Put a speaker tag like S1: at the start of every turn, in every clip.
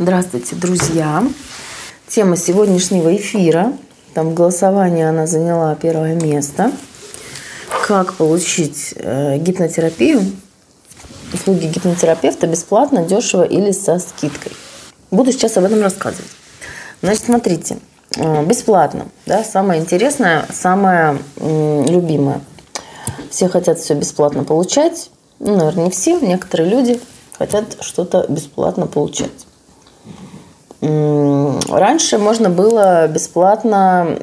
S1: Здравствуйте, друзья! Тема сегодняшнего эфира, там голосование она заняла первое место. Как получить э, гипнотерапию, услуги гипнотерапевта бесплатно, дешево или со скидкой. Буду сейчас об этом рассказывать. Значит, смотрите, э, бесплатно, да, самое интересное, самое любимое. Все хотят все бесплатно получать, ну, наверное, не все, некоторые люди хотят что-то бесплатно получать. Раньше можно было бесплатно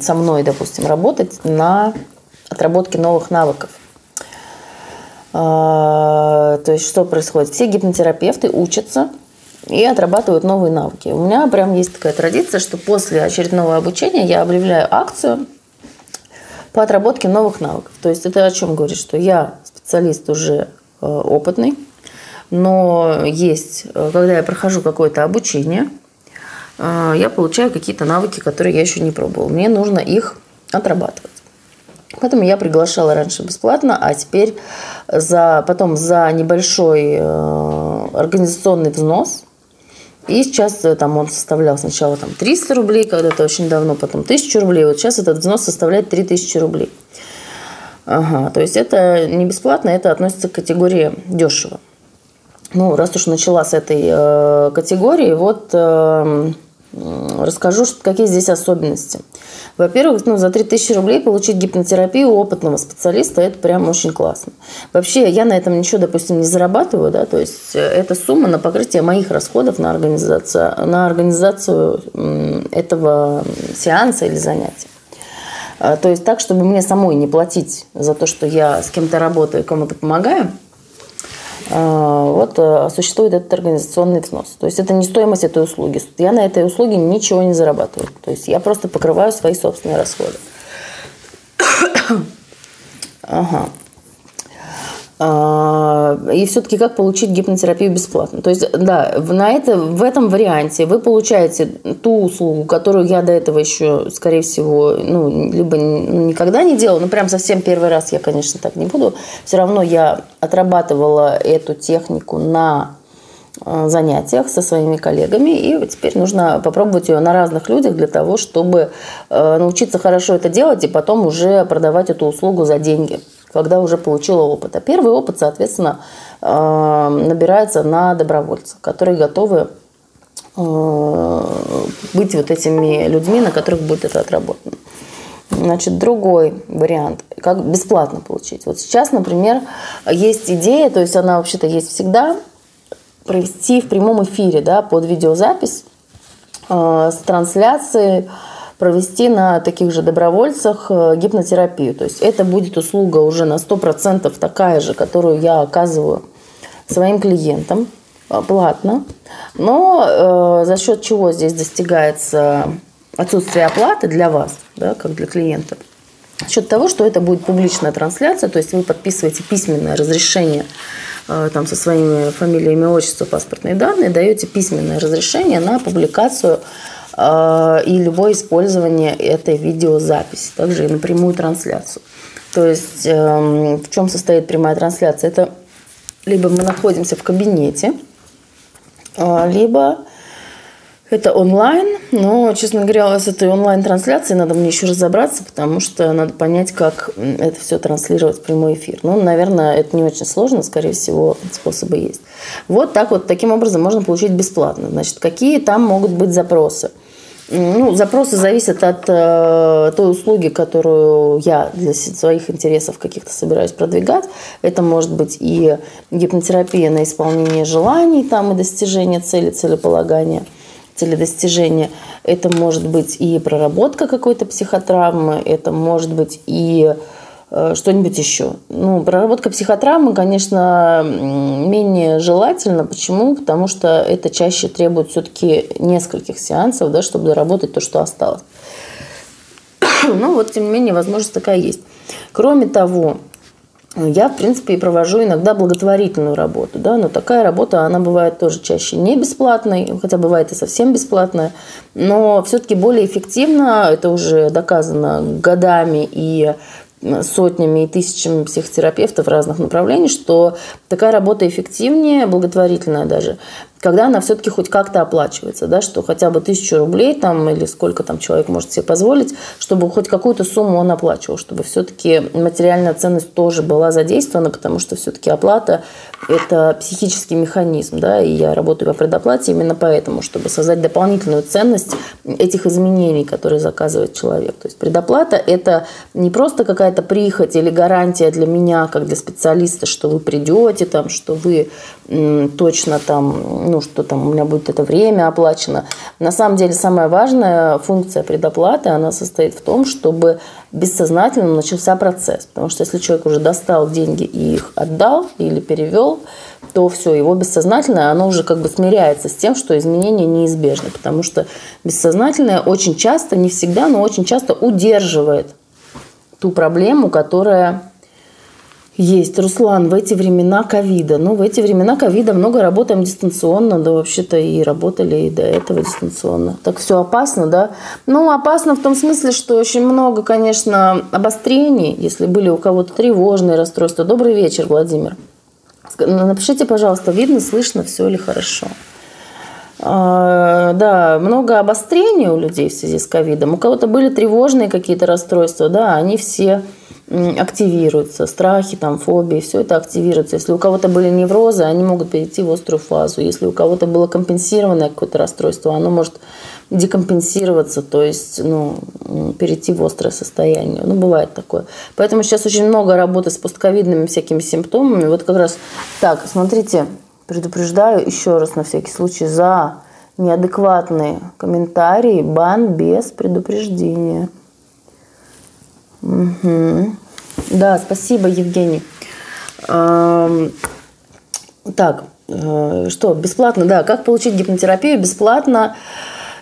S1: со мной, допустим, работать на отработке новых навыков. А, то есть что происходит? Все гипнотерапевты учатся и отрабатывают новые навыки. У меня прям есть такая традиция, что после очередного обучения я объявляю акцию по отработке новых навыков. То есть это о чем говорит, что я специалист уже э, опытный, но есть, э, когда я прохожу какое-то обучение, э, я получаю какие-то навыки, которые я еще не пробовала. Мне нужно их отрабатывать. Поэтому я приглашала раньше бесплатно, а теперь за, потом за небольшой э, организационный взнос. И сейчас там он составлял сначала там 300 рублей, когда-то очень давно, потом 1000 рублей. Вот сейчас этот взнос составляет 3000 рублей. Ага, то есть это не бесплатно, это относится к категории дешево. Ну, раз уж начала с этой э, категории, вот э, расскажу, какие здесь особенности. Во-первых, ну, за 3000 рублей получить гипнотерапию опытного специалиста – это прям очень классно. Вообще, я на этом ничего, допустим, не зарабатываю, да, то есть э, это сумма на покрытие моих расходов на организацию, на организацию этого сеанса или занятия. А, то есть так, чтобы мне самой не платить за то, что я с кем-то работаю, кому-то помогаю – вот э, существует этот организационный взнос. То есть это не стоимость этой услуги. Я на этой услуге ничего не зарабатываю. То есть я просто покрываю свои собственные расходы. Ага. А, и все-таки как получить гипнотерапию бесплатно. То есть, да, на это, в этом варианте вы получаете ту услугу, которую я до этого еще, скорее всего, ну, либо никогда не делала, ну, прям совсем первый раз я, конечно, так не буду. Все равно я отрабатывала эту технику на а, занятиях со своими коллегами, и теперь нужно попробовать ее на разных людях для того, чтобы а, научиться хорошо это делать и потом уже продавать эту услугу за деньги когда уже получила опыт. А первый опыт, соответственно, э, набирается на добровольцев, которые готовы э, быть вот этими людьми, на которых будет это отработано. Значит, другой вариант, как бесплатно получить. Вот сейчас, например, есть идея, то есть она вообще-то есть всегда, провести в прямом эфире да, под видеозапись э, с трансляцией провести на таких же добровольцах э, гипнотерапию. То есть это будет услуга уже на 100% такая же, которую я оказываю своим клиентам э, платно. Но э, за счет чего здесь достигается отсутствие оплаты для вас, да, как для клиента? За счет того, что это будет публичная трансляция, то есть вы подписываете письменное разрешение э, там, со своими фамилией, имя, отчество, паспортные данные, даете письменное разрешение на публикацию и любое использование этой видеозаписи, также и напрямую трансляцию. То есть эм, в чем состоит прямая трансляция? Это либо мы находимся в кабинете, э, либо это онлайн, но, честно говоря, с этой онлайн-трансляцией надо мне еще разобраться, потому что надо понять, как это все транслировать в прямой эфир. Ну, наверное, это не очень сложно, скорее всего, способы есть. Вот так вот, таким образом можно получить бесплатно. Значит, какие там могут быть запросы? Ну, запросы зависят от э, той услуги, которую я для своих интересов каких-то собираюсь продвигать. Это может быть и гипнотерапия на исполнение желаний там, и достижение цели, целеполагания, целедостижения. Это может быть и проработка какой-то психотравмы, это может быть и Э, что-нибудь еще. Ну, проработка психотравмы, конечно, менее желательно. Почему? Потому что это чаще требует все-таки нескольких сеансов, да, чтобы доработать то, что осталось. Ну, вот, тем не менее, возможность такая есть. Кроме того, я, в принципе, и провожу иногда благотворительную работу, да, но такая работа, она бывает тоже чаще не бесплатной, хотя бывает и совсем бесплатная, но все-таки более эффективно, это уже доказано годами и сотнями и тысячами психотерапевтов разных направлений, что такая работа эффективнее, благотворительная даже, когда она все-таки хоть как-то оплачивается, да, что хотя бы тысячу рублей там или сколько там человек может себе позволить, чтобы хоть какую-то сумму он оплачивал, чтобы все-таки материальная ценность тоже была задействована, потому что все-таки оплата – это психический механизм, да, и я работаю по предоплате именно поэтому, чтобы создать дополнительную ценность этих изменений, которые заказывает человек. То есть предоплата – это не просто какая-то прихоть или гарантия для меня, как для специалиста, что вы придете, там, что вы точно там, ну, что там у меня будет это время оплачено. На самом деле самая важная функция предоплаты, она состоит в том, чтобы бессознательно начался процесс. Потому что если человек уже достал деньги и их отдал или перевел, то все, его бессознательное, оно уже как бы смиряется с тем, что изменения неизбежны. Потому что бессознательное очень часто, не всегда, но очень часто удерживает ту проблему, которая есть, Руслан, в эти времена ковида. Ну, в эти времена ковида много работаем дистанционно, да, вообще-то и работали и до этого дистанционно. Так все опасно, да? Ну, опасно в том смысле, что очень много, конечно, обострений, если были у кого-то тревожные расстройства. Добрый вечер, Владимир. Напишите, пожалуйста, видно, слышно, все ли хорошо. А, да, много обострений у людей в связи с ковидом. У кого-то были тревожные какие-то расстройства, да, они все активируются, страхи, там, фобии, все это активируется. Если у кого-то были неврозы, они могут перейти в острую фазу. Если у кого-то было компенсированное какое-то расстройство, оно может декомпенсироваться, то есть ну, перейти в острое состояние. Ну, бывает такое. Поэтому сейчас очень много работы с постковидными всякими симптомами. Вот как раз так, смотрите, предупреждаю еще раз на всякий случай за неадекватные комментарии, бан без предупреждения. Угу. Да, спасибо, Евгений. Так, э, что, бесплатно, да, как получить гипнотерапию бесплатно,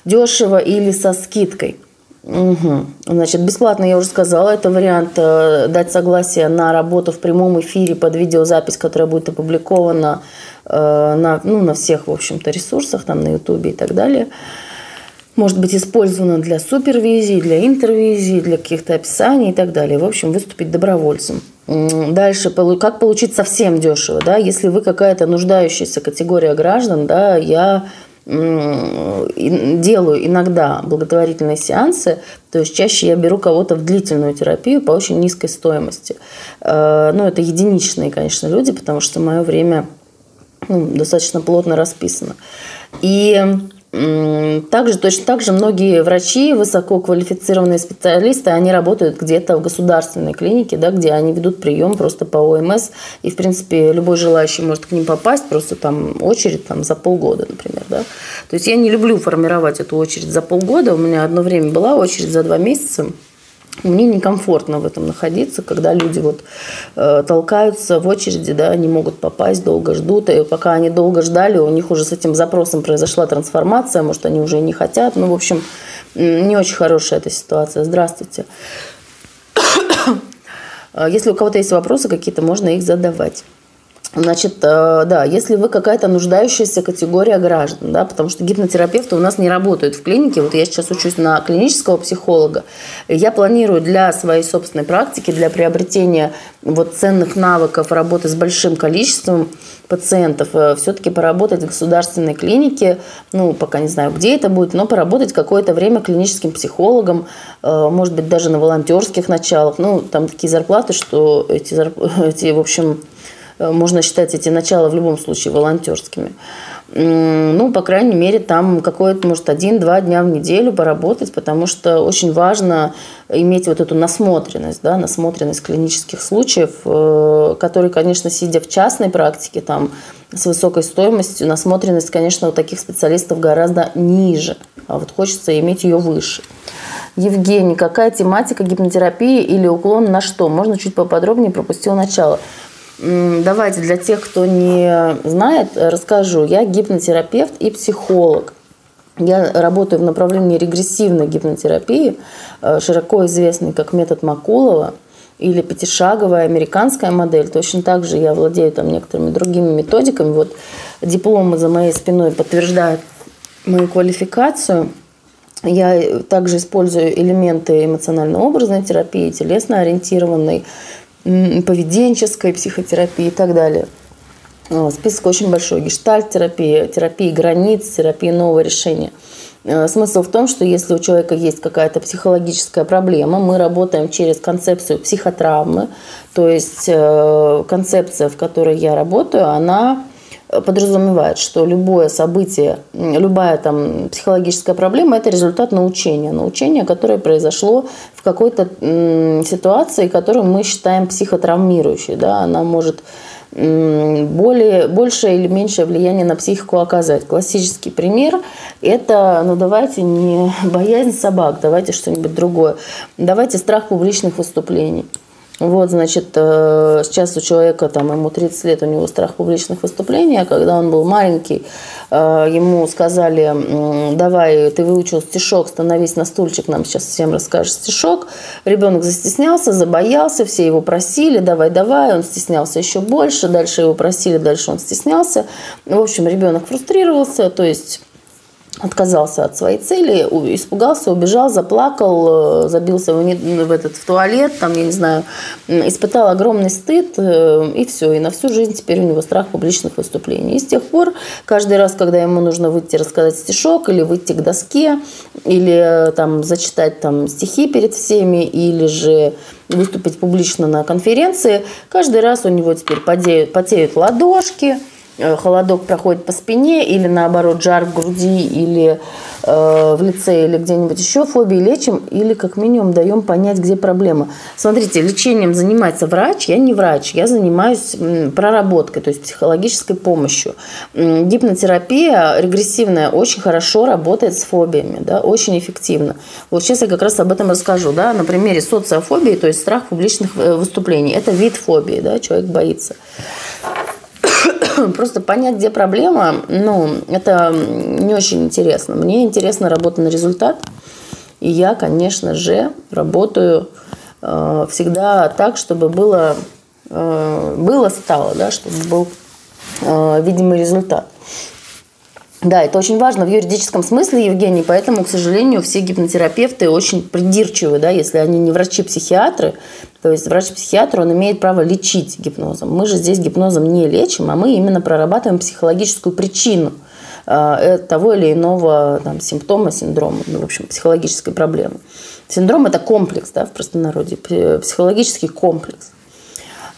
S1: дешево или со скидкой? Угу. Значит, бесплатно, я уже сказала, это вариант э, дать согласие на работу в прямом эфире под видеозапись, которая будет опубликована э, на, ну, на всех, в общем-то, ресурсах, там, на ютубе и так далее может быть использовано для супервизии, для интервизии, для каких-то описаний и так далее. В общем, выступить добровольцем. Дальше, как получить совсем дешево, да, если вы какая-то нуждающаяся категория граждан, да, я делаю иногда благотворительные сеансы, то есть чаще я беру кого-то в длительную терапию по очень низкой стоимости. Э, ну, это единичные, конечно, люди, потому что мое время ну, достаточно плотно расписано. И также, точно так же многие врачи, высококвалифицированные специалисты, они работают где-то в государственной клинике, да, где они ведут прием просто по ОМС. И, в принципе, любой желающий может к ним попасть, просто там очередь там, за полгода, например. Да. То есть я не люблю формировать эту очередь за полгода. У меня одно время была очередь за два месяца. Мне некомфортно в этом находиться, когда люди вот э, толкаются в очереди, да, не могут попасть, долго ждут, и пока они долго ждали, у них уже с этим запросом произошла трансформация, может, они уже не хотят, ну, в общем, не очень хорошая эта ситуация. Здравствуйте. Если у кого-то есть вопросы какие-то, можно их задавать. Значит, э, да, если вы какая-то нуждающаяся категория граждан, да, потому что гипнотерапевты у нас не работают в клинике, вот я сейчас учусь на клинического психолога, я планирую для своей собственной практики, для приобретения вот ценных навыков работы с большим количеством пациентов, э, все-таки поработать в государственной клинике, ну, пока не знаю, где это будет, но поработать какое-то время клиническим психологом, э, может быть, даже на волонтерских началах, ну, там такие зарплаты, что эти, эти в общем, можно считать эти начала в любом случае волонтерскими. Ну, по крайней мере, там какой-то, может, один-два дня в неделю поработать, потому что очень важно иметь вот эту насмотренность, да, насмотренность клинических случаев, э, которые, конечно, сидя в частной практике, там, с высокой стоимостью, насмотренность, конечно, у таких специалистов гораздо ниже, а вот хочется иметь ее выше. Евгений, какая тематика гипнотерапии или уклон на что? Можно чуть поподробнее, пропустил начало. Давайте для тех, кто не знает, расскажу. Я гипнотерапевт и психолог. Я работаю в направлении регрессивной гипнотерапии, э, широко известный как метод Макулова или пятишаговая американская модель. Точно так же я владею там некоторыми другими методиками. Вот дипломы за моей спиной подтверждают мою квалификацию. Я также использую элементы эмоционально-образной терапии, телесно-ориентированной, поведенческой психотерапии и так далее. Список очень большой. Гештальт-терапия, терапия границ, терапия нового решения. Смысл в том, что если у человека есть какая-то психологическая проблема, мы работаем через концепцию психотравмы. То есть концепция, в которой я работаю, она подразумевает, что любое событие, любая там психологическая проблема – это результат научения. Научение, которое произошло в какой-то ситуации, которую мы считаем психотравмирующей. Да? Она может более, большее или меньшее влияние на психику оказать. Классический пример – это, ну давайте не боязнь собак, давайте что-нибудь другое. Давайте страх публичных выступлений. Вот, значит, э, сейчас у человека, там, ему 30 лет, у него страх публичных выступлений, а когда он был маленький, э, ему сказали, давай, ты выучил стишок, становись на стульчик, нам сейчас всем расскажешь стишок. Ребенок застеснялся, забоялся, все его просили, давай, давай, он стеснялся еще больше, дальше его просили, дальше он стеснялся. В общем, ребенок фрустрировался, то есть отказался от своей цели, испугался, убежал, заплакал, э, забился в, в этот в туалет, там, я не знаю, испытал огромный стыд, э, и все. И на всю жизнь теперь у него страх публичных выступлений. И с тех пор, каждый раз, когда ему нужно выйти рассказать стишок, или выйти к доске, или э, там зачитать там стихи перед всеми, или же выступить публично на конференции, каждый раз у него теперь потеют, потеют ладошки, холодок проходит по спине или наоборот жар в груди или э, в лице или где-нибудь еще, фобии лечим или как минимум даем понять, где проблема. Смотрите, лечением занимается врач, я не врач, я занимаюсь проработкой, то есть психологической помощью. Гипнотерапия регрессивная очень хорошо работает с фобиями, да, очень эффективно. Вот сейчас я как раз об этом расскажу, да, на примере социофобии, то есть страх публичных э, выступлений. Это вид фобии, да, человек боится. просто понять, где проблема, ну, это не очень интересно. Мне интересно работа на результат. И я, конечно же, работаю э, всегда так, чтобы было, э, было стало, да, чтобы был э, видимый результат. Да, это очень важно в юридическом смысле, Евгений, поэтому, к сожалению, все гипнотерапевты очень придирчивы, да, если они не врачи-психиатры, то есть врач-психиатр, он имеет право лечить гипнозом. Мы же здесь гипнозом не лечим, а мы именно прорабатываем психологическую причину э, того или иного там, симптома, синдрома, ну, в общем, психологической проблемы. Синдром – это комплекс, да, в простонародье, психологический комплекс.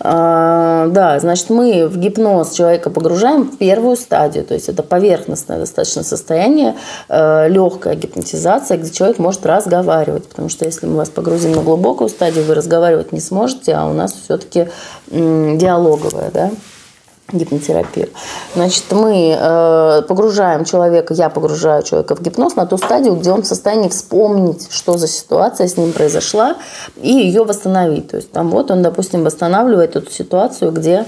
S1: А, да, значит, мы в гипноз человека погружаем в первую стадию, то есть это поверхностное достаточно состояние, э, легкая гипнотизация, где человек может разговаривать, потому что если мы вас погрузим на глубокую стадию, вы разговаривать не сможете, а у нас все-таки диалоговая, да, гипнотерапию. Значит, мы э, погружаем человека, я погружаю человека в гипноз на ту стадию, где он в состоянии вспомнить, что за ситуация с ним произошла, и ее восстановить. То есть там вот он, допустим, восстанавливает эту ситуацию, где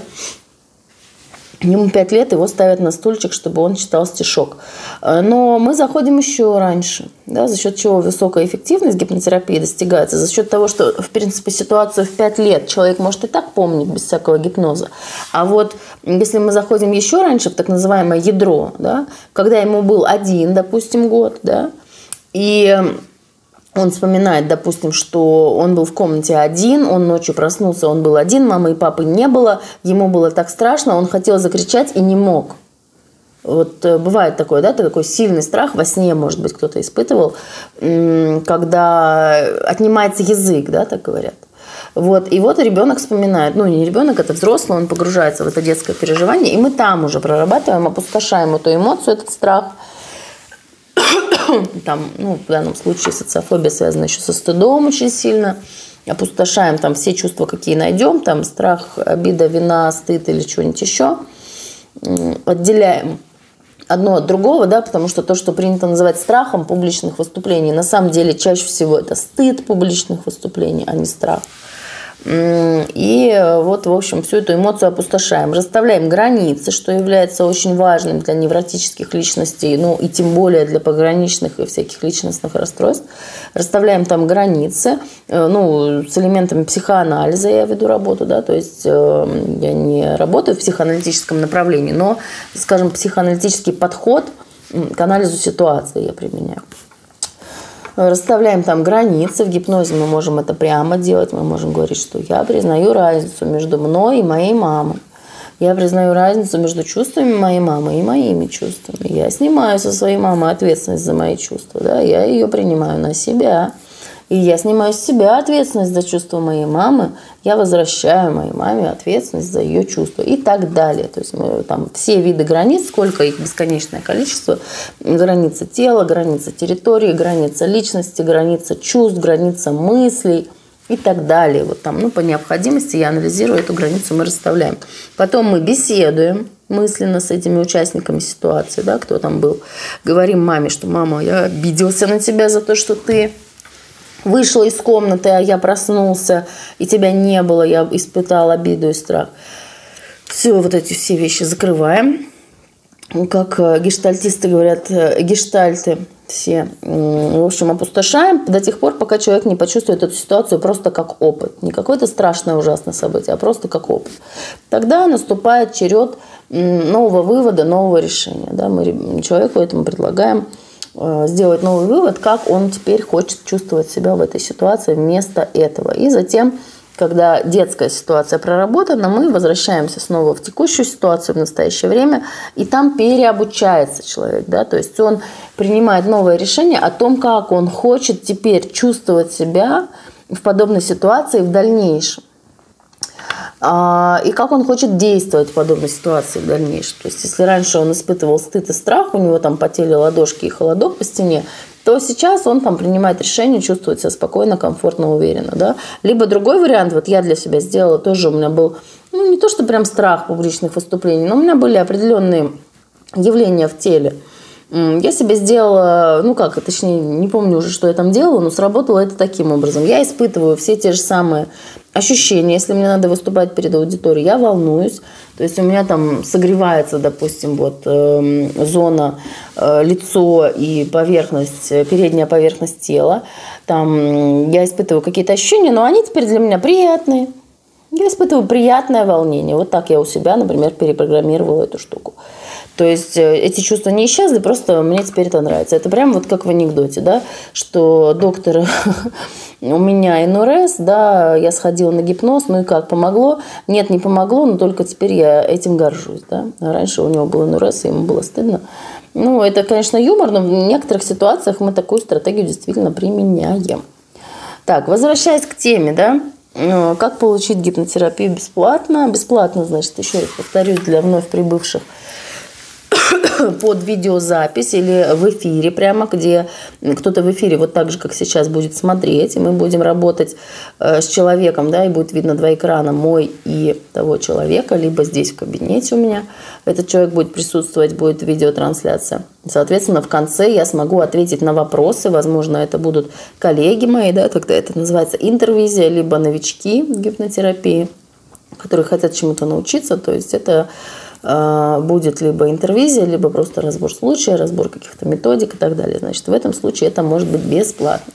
S1: Ему пять лет, его ставят на стульчик, чтобы он читал стишок. Э, но мы заходим еще раньше, да, за счет чего высокая эффективность гипнотерапии достигается, за счет того, что, в принципе, ситуацию в пять лет человек может и так помнить без всякого гипноза. А вот если мы заходим еще раньше в так называемое ядро, да, когда ему был один, допустим, год, да, и он вспоминает, допустим, что он был в комнате один, он ночью проснулся, он был один, мамы и папы не было, ему было так страшно, он хотел закричать и не мог. Вот э, бывает такое, да, такой сильный страх во сне, может быть, кто-то испытывал, когда отнимается язык, да, так говорят. Вот. И вот ребенок вспоминает, ну не ребенок, это взрослый, он погружается в это детское переживание, и мы там уже прорабатываем, опустошаем эту эмоцию, этот страх – там, ну, в данном случае социофобия связана еще со стыдом очень сильно, опустошаем там все чувства, какие найдем, там страх, обида, вина, стыд или что-нибудь еще, отделяем одно от другого, да, потому что то, что принято называть страхом публичных выступлений, на самом деле чаще всего это стыд публичных выступлений, а не страх. И вот, в общем, всю эту эмоцию опустошаем. Расставляем границы, что является очень важным для невротических личностей, ну и тем более для пограничных и всяких личностных расстройств. Расставляем там границы, э, ну, с элементами психоанализа я веду работу, да, то есть э, я не работаю в психоаналитическом направлении, но, скажем, психоаналитический подход к анализу ситуации я применяю расставляем там границы. В гипнозе мы можем это прямо делать. Мы можем говорить, что я признаю разницу между мной и моей мамой. Я признаю разницу между чувствами моей мамы и моими чувствами. Я снимаю со своей мамы ответственность за мои чувства. Да? Я ее принимаю на себя. И я снимаю с себя ответственность за чувства моей мамы, я возвращаю моей маме ответственность за ее чувства и так далее. То есть мы там все виды границ, сколько их бесконечное количество, граница тела, граница территории, граница личности, граница чувств, граница мыслей и так далее. Вот там, ну, по необходимости я анализирую эту границу, мы расставляем. Потом мы беседуем, мысленно с этими участниками ситуации, да, кто там был. Говорим маме, что мама, я обиделся на тебя за то, что ты вышла из комнаты, а я проснулся, и тебя не было, я испытал обиду и страх. Все, вот эти все вещи закрываем. Как э, гештальтисты говорят, э, гештальты все, в общем, опустошаем до тех пор, пока человек не почувствует эту ситуацию просто как опыт. Не какое-то страшное, ужасное событие, а просто как опыт. Тогда наступает черед нового вывода, нового решения. Да? Мы человеку этому предлагаем сделать новый вывод, как он теперь хочет чувствовать себя в этой ситуации вместо этого. И затем, когда детская ситуация проработана, мы возвращаемся снова в текущую ситуацию, в настоящее время, и там переобучается человек. Да? То есть он принимает новое решение о том, как он хочет теперь чувствовать себя в подобной ситуации в дальнейшем. А, и как он хочет действовать в подобной ситуации в дальнейшем. То есть, если раньше он испытывал стыд и страх, у него там потели ладошки и холодок по стене, то сейчас он там принимает решение чувствовать себя спокойно, комфортно, уверенно. Да? Либо другой вариант, вот я для себя сделала, тоже у меня был, ну не то, что прям страх публичных выступлений, но у меня были определенные явления в теле – я себе сделала, ну как, точнее, не помню уже, что я там делала, но сработало это таким образом. Я испытываю все те же самые ощущения, если мне надо выступать перед аудиторией, я волнуюсь, то есть у меня там согревается, допустим, вот э, зона э, лицо и поверхность, передняя поверхность тела, там я испытываю какие-то ощущения, но они теперь для меня приятные, я испытываю приятное волнение. Вот так я у себя, например, перепрограммировала эту штуку. То есть э, эти чувства не исчезли, просто мне теперь это нравится. Это прям вот как в анекдоте, да, что доктор у меня НРС, да, я сходила на гипноз, ну и как, помогло? Нет, не помогло, но только теперь я этим горжусь, да. Раньше у него был НРС, и ему было стыдно. Ну, это, конечно, юмор, но в некоторых ситуациях мы такую стратегию действительно применяем. Так, возвращаясь к теме, да, э, как получить гипнотерапию бесплатно? Бесплатно, значит, еще раз повторюсь, для вновь прибывших – под видеозапись или в эфире прямо, где кто-то в эфире вот так же, как сейчас, будет смотреть, и мы будем работать э, с человеком, да, и будет видно два экрана, мой и того человека, либо здесь в кабинете у меня этот человек будет присутствовать, будет видеотрансляция. Соответственно, в конце я смогу ответить на вопросы, возможно, это будут коллеги мои, да, тогда это называется интервизия, либо новички гипнотерапии, которые хотят чему-то научиться, то есть это будет либо интервизия, либо просто разбор случая, разбор каких-то методик и так далее. Значит, в этом случае это может быть бесплатно.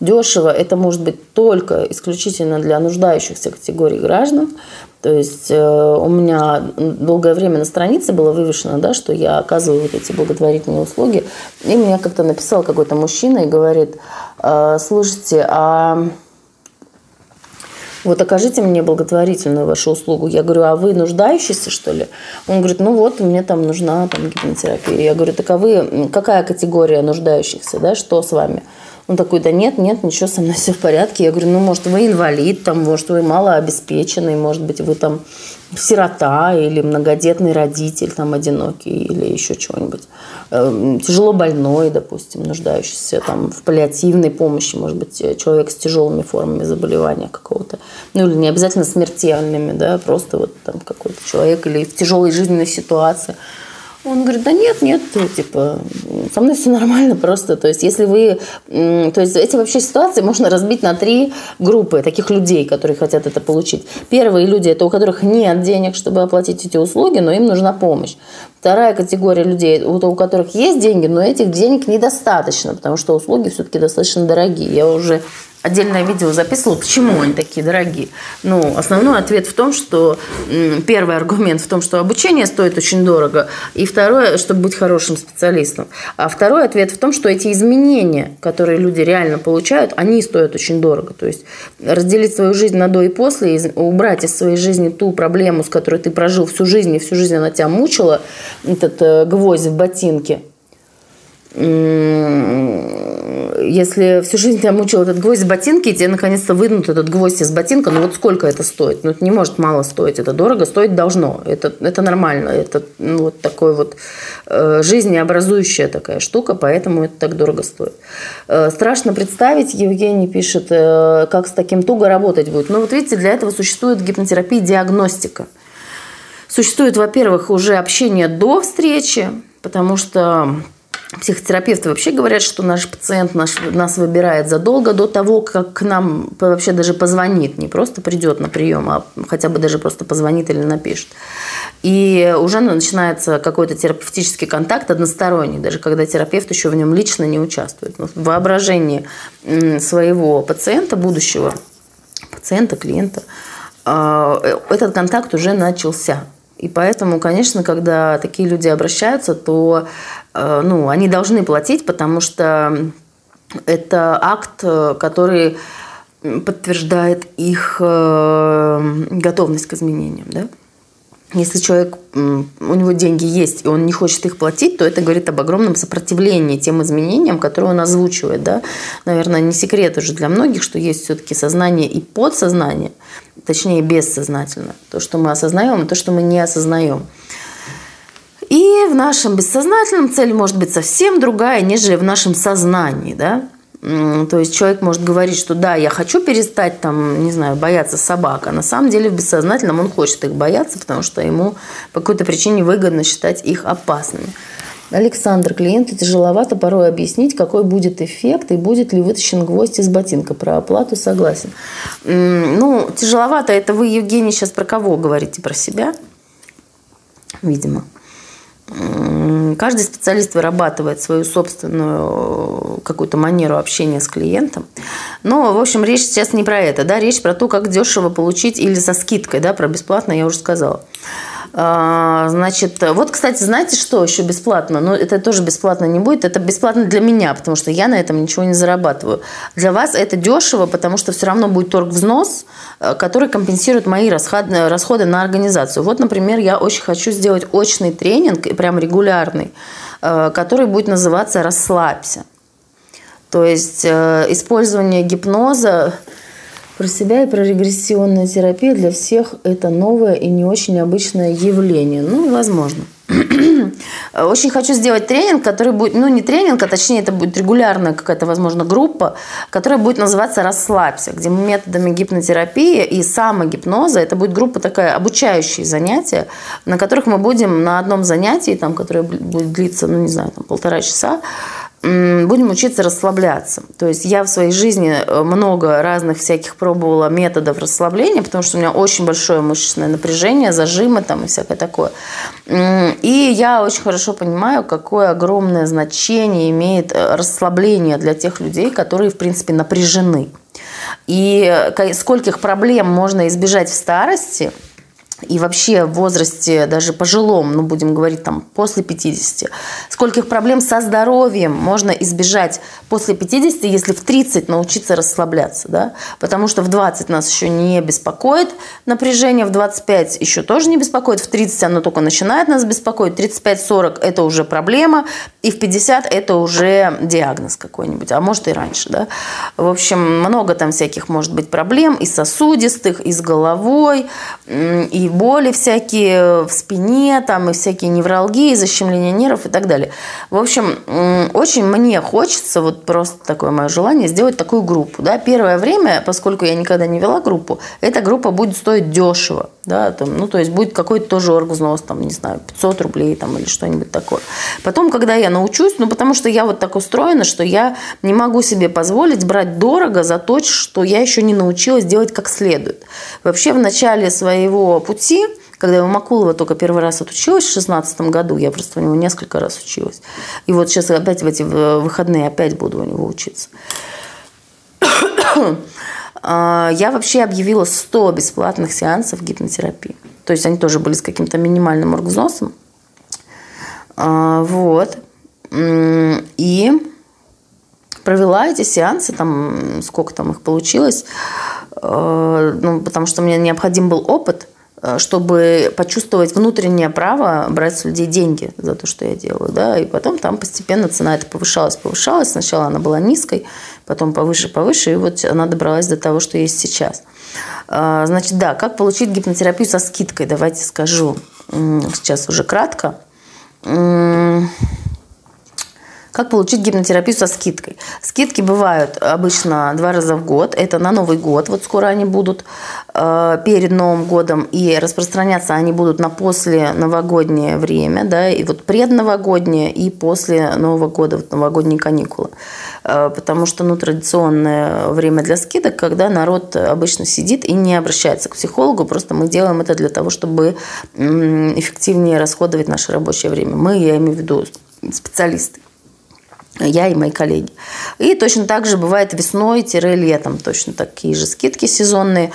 S1: Дешево это может быть только исключительно для нуждающихся категорий граждан. То есть э, у меня долгое время на странице было вывешено, да, что я оказываю вот эти благотворительные услуги. И мне как-то написал какой-то мужчина и говорит, «А, слушайте, а вот окажите мне благотворительную вашу услугу. Я говорю, а вы нуждающийся, что ли? Он говорит, ну вот, мне там нужна там, гипнотерапия. Я говорю, так а вы, какая категория нуждающихся, да, что с вами? Он такой, да нет, нет, ничего, со мной все в порядке. Я говорю, ну, может, вы инвалид, там, может, вы малообеспеченный, может быть, вы там сирота или многодетный родитель, там, одинокий или еще чего-нибудь. Эм, тяжело больной, допустим, нуждающийся там в паллиативной помощи, может быть, человек с тяжелыми формами заболевания какого-то. Ну, или не обязательно смертельными, да, просто вот там какой-то человек или в тяжелой жизненной ситуации – он говорит, да нет, нет, типа, со мной все нормально просто. То есть, если вы... То есть, эти вообще ситуации можно разбить на три группы таких людей, которые хотят это получить. Первые люди – это у которых нет денег, чтобы оплатить эти услуги, но им нужна помощь. Вторая категория людей, у которых есть деньги, но этих денег недостаточно, потому что услуги все-таки достаточно дорогие. Я уже отдельное видео записывала, почему они такие дорогие. Ну, основной ответ в том, что первый аргумент в том, что обучение стоит очень дорого, и второе, чтобы быть хорошим специалистом. А второй ответ в том, что эти изменения, которые люди реально получают, они стоят очень дорого. То есть разделить свою жизнь на до и после, убрать из своей жизни ту проблему, с которой ты прожил всю жизнь, и всю жизнь она тебя мучила, этот э, гвоздь в ботинке – если всю жизнь тебя мучил этот гвоздь в ботинке, тебе наконец-то вынут этот гвоздь из ботинка, ну вот сколько это стоит? Ну это не может мало стоить, это дорого стоить должно. Это, это нормально, это ну, вот такой вот э, жизнеобразующая такая штука, поэтому это так дорого стоит. Э, страшно представить, Евгений пишет, э, как с таким туго работать будет. Ну вот видите, для этого существует в гипнотерапии диагностика. Существует, во-первых, уже общение до встречи, потому что Психотерапевты вообще говорят, что наш пациент наш, нас выбирает задолго до того, как к нам вообще даже позвонит. Не просто придет на прием, а хотя бы даже просто позвонит или напишет. И уже начинается какой-то терапевтический контакт односторонний, даже когда терапевт еще в нем лично не участвует. В воображении своего пациента, будущего пациента, клиента, а, э, этот контакт уже начался. И поэтому, конечно, когда такие люди обращаются, то Э, ну, они должны платить, потому что это акт, э, который подтверждает их э, готовность к изменениям. Да? Если человек, у него деньги есть, и он не хочет их платить, то это говорит об огромном сопротивлении тем изменениям, которые он озвучивает. Да? Наверное, не секрет уже для многих, что есть все-таки сознание и подсознание, точнее, бессознательно. То, что мы осознаем, и то, что мы не осознаем. И в нашем бессознательном цель может быть совсем другая, нежели в нашем сознании, да. То есть человек может говорить, что да, я хочу перестать там, не знаю, бояться собак, а на самом деле в бессознательном он хочет их бояться, потому что ему по какой-то причине выгодно считать их опасными. Александр, клиенту тяжеловато порой объяснить, какой будет эффект и будет ли вытащен гвоздь из ботинка. Про оплату согласен. Ну, тяжеловато, это вы, Евгений, сейчас про кого говорите? Про себя? Видимо. Каждый специалист вырабатывает свою собственную какую-то манеру общения с клиентом. Но, в общем, речь сейчас не про это. Да? Речь про то, как дешево получить или со скидкой. Да? Про бесплатно я уже сказала. А, значит, вот, кстати, знаете, что еще бесплатно? Но ну, это тоже бесплатно не будет. Это бесплатно для меня, потому что я на этом ничего не зарабатываю. Для вас это дешево, потому что все равно будет торг взнос, э, который компенсирует мои расходы, расходы на организацию. Вот, например, я очень хочу сделать очный тренинг, прям регулярный, э, который будет называться «Расслабься». То есть э, использование гипноза про себя и про регрессионную терапию для всех это новое и не очень обычное явление. Ну, возможно. Очень хочу сделать тренинг, который будет, ну не тренинг, а точнее это будет регулярная какая-то, возможно, группа, которая будет называться «Расслабься», где методами гипнотерапии и самогипноза, это будет группа такая, обучающие занятия, на которых мы будем на одном занятии, там, которое будет длиться, ну не знаю, там, полтора часа, будем учиться расслабляться. То есть я в своей жизни э, много разных всяких пробовала методов расслабления, потому что у меня очень большое мышечное напряжение, зажимы там и всякое такое. И я очень хорошо понимаю, какое огромное значение имеет э, расслабление для тех людей, которые, в принципе, напряжены. И э, скольких проблем можно избежать в старости – и вообще в возрасте, даже пожилом, ну, будем говорить, там, после 50, скольких проблем со здоровьем можно избежать после 50, если в 30 научиться расслабляться, да, потому что в 20 нас еще не беспокоит напряжение, в 25 еще тоже не беспокоит, в 30 оно только начинает нас беспокоить, 35-40 это уже проблема, и в 50 это уже диагноз какой-нибудь, а может и раньше, да. В общем, много там всяких может быть проблем, и сосудистых, и с головой, и боли всякие в спине, там, и всякие невралгии, защемление нервов и так далее. В общем, очень мне хочется, вот просто такое мое желание, сделать такую группу. Да? Первое время, поскольку я никогда не вела группу, эта группа будет стоить дешево. Да? Там, ну, то есть будет какой-то тоже оргвзнос, там, не знаю, 500 рублей там, или что-нибудь такое. Потом, когда я научусь, ну, потому что я вот так устроена, что я не могу себе позволить брать дорого за то, что я еще не научилась делать как следует. Вообще, в начале своего пути когда я у Макулова только первый раз отучилась в шестнадцатом году, я просто у него несколько раз училась. И вот сейчас опять в эти выходные опять буду у него учиться. А, я вообще объявила 100 бесплатных сеансов гипнотерапии. То есть они тоже были с каким-то минимальным оргвзносом. А, вот. И провела эти сеансы, там, сколько там их получилось, э, ну, потому что мне необходим был опыт, чтобы почувствовать внутреннее право брать с людей деньги за то, что я делаю, да, и потом там постепенно цена это повышалась, повышалась, сначала она была низкой, потом повыше, повыше, и вот она добралась до того, что есть сейчас. Э, значит, да, как получить гипнотерапию со скидкой, давайте скажу сейчас уже кратко. Как получить гипнотерапию со скидкой? Скидки бывают обычно два раза в год. Это на Новый год. Вот скоро они будут э, перед Новым годом. И распространяться они будут на после новогоднее время. Да, и вот предновогоднее и после Нового года, вот новогодние каникулы. Э, потому что ну, традиционное время для скидок, когда народ обычно сидит и не обращается к психологу. Просто мы делаем это для того, чтобы эффективнее расходовать наше рабочее время. Мы, я имею в виду специалисты я и мои коллеги. И точно так же бывает весной-летом, точно такие же скидки сезонные.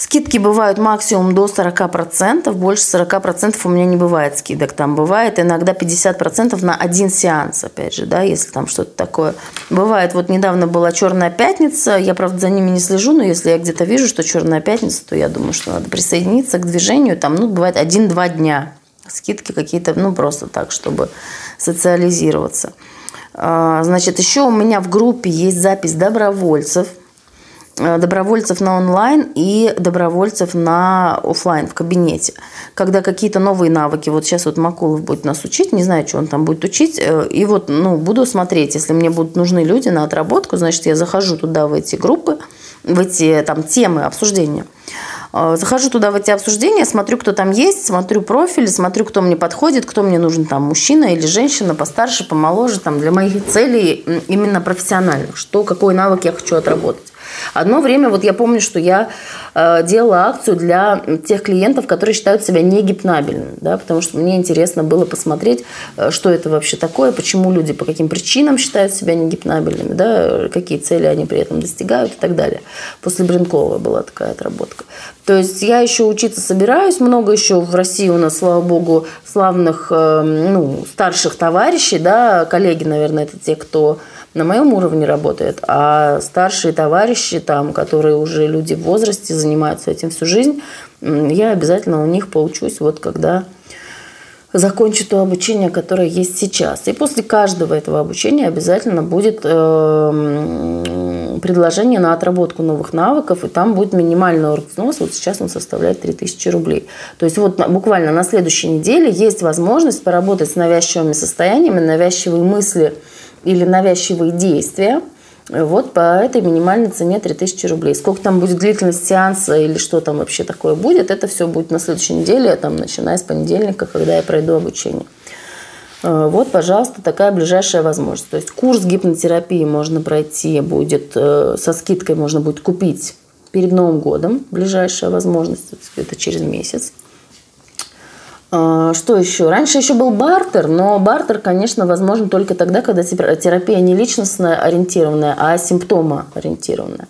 S1: Скидки бывают максимум до 40%, больше 40% у меня не бывает скидок. Там бывает иногда 50% на один сеанс, опять же, да, если там что-то такое. Бывает, вот недавно была «Черная пятница», я, правда, за ними не слежу, но если я где-то вижу, что «Черная пятница», то я думаю, что надо присоединиться к движению. Там, ну, бывает один-два дня скидки какие-то, ну, просто так, чтобы социализироваться. А, значит, еще у меня в группе есть запись добровольцев, а, добровольцев на онлайн и добровольцев на офлайн в кабинете. Когда какие-то новые навыки, вот сейчас вот Макулов будет нас учить, не знаю, что он там будет учить, э, и вот, ну, буду смотреть, если мне будут нужны люди на отработку, значит, я захожу туда в эти группы, в эти там темы обсуждения. Э, захожу туда в эти обсуждения, смотрю, кто там есть, смотрю профиль, смотрю, кто мне подходит, кто мне нужен, там, мужчина или женщина, постарше, помоложе, там, для моих целей именно профессиональных, что, какой навык я хочу отработать. Одно время, вот я помню, что я э, делала акцию для тех клиентов, которые считают себя не гипнабельными, да, потому что мне интересно было посмотреть, э, что это вообще такое, почему люди по каким причинам считают себя не гипнабельными, да, какие цели они при этом достигают и так далее. После Бринкова была такая отработка. То есть я еще учиться собираюсь, много еще в России у нас, слава богу, славных, э, ну, старших товарищей, да, коллеги, наверное, это те, кто на моем уровне работает, а старшие товарищи, там, которые уже люди в возрасте, занимаются этим всю жизнь, я обязательно у них поучусь, вот когда закончу то обучение, которое есть сейчас. И после каждого этого обучения обязательно будет э, предложение на отработку новых навыков, и там будет минимальный взнос. Вот сейчас он составляет 3000 рублей. То есть вот буквально на следующей неделе есть возможность поработать с навязчивыми состояниями, навязчивые мысли – или навязчивые действия, вот по этой минимальной цене 3000 рублей. Сколько там будет длительность сеанса или что там вообще такое будет, это все будет на следующей неделе, там, начиная с понедельника, когда я пройду обучение. Э, вот, пожалуйста, такая ближайшая возможность. То есть курс гипнотерапии можно пройти будет, э, со скидкой можно будет купить перед Новым годом, ближайшая возможность, это через месяц. А, что еще? Раньше еще был бартер, но бартер, конечно, возможен только тогда, когда терапия не личностно ориентированная, а симптомо ориентированная.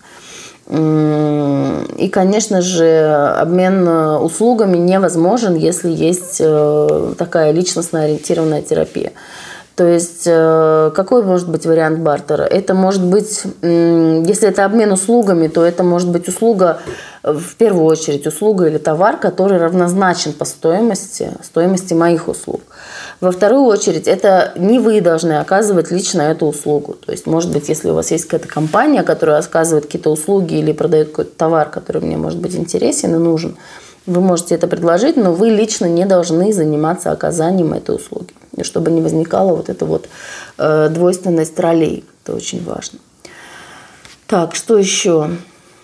S1: И, конечно же, обмен э, услугами невозможен, если есть э, такая личностно ориентированная терапия. То есть э, какой может быть вариант бартера? Это может быть, если это обмен услугами, то это может быть услуга в первую очередь услуга или товар, который равнозначен по стоимости, стоимости моих услуг. Во вторую очередь, это не вы должны оказывать лично эту услугу. То есть, может быть, если у вас есть какая-то компания, которая оказывает какие-то услуги или продает какой-то товар, который мне может быть интересен и нужен, вы можете это предложить, но вы лично не должны заниматься оказанием этой услуги. Чтобы не возникала вот эта вот э, двойственность ролей. Это очень важно. Так, что еще?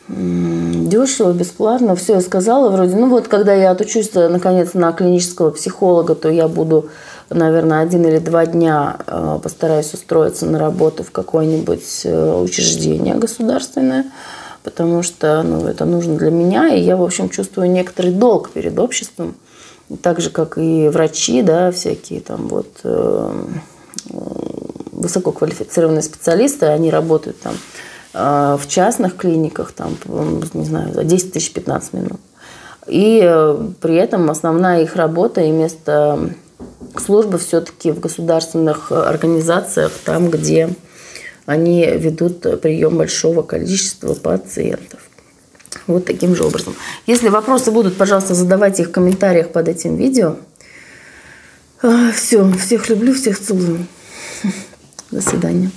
S1: Дешево, бесплатно, все я сказала вроде. Ну вот, когда я отучусь наконец на клинического психолога, то я буду, наверное, один или два дня э, постараюсь устроиться на работу в какое-нибудь э, учреждение государственное, потому что ну, это нужно для меня, и я, в общем, чувствую некоторый долг перед обществом, так же, как и врачи, да, всякие там вот э, высококвалифицированные специалисты, они работают там а в частных клиниках там, не знаю, за 10 тысяч 15 минут. И э, при этом основная их работа и место службы все-таки в государственных организациях, там, где они ведут прием большого количества пациентов. Вот таким же образом. Если вопросы будут, пожалуйста, задавайте их в комментариях под этим видео. А, Все, всех люблю, всех целую. До свидания.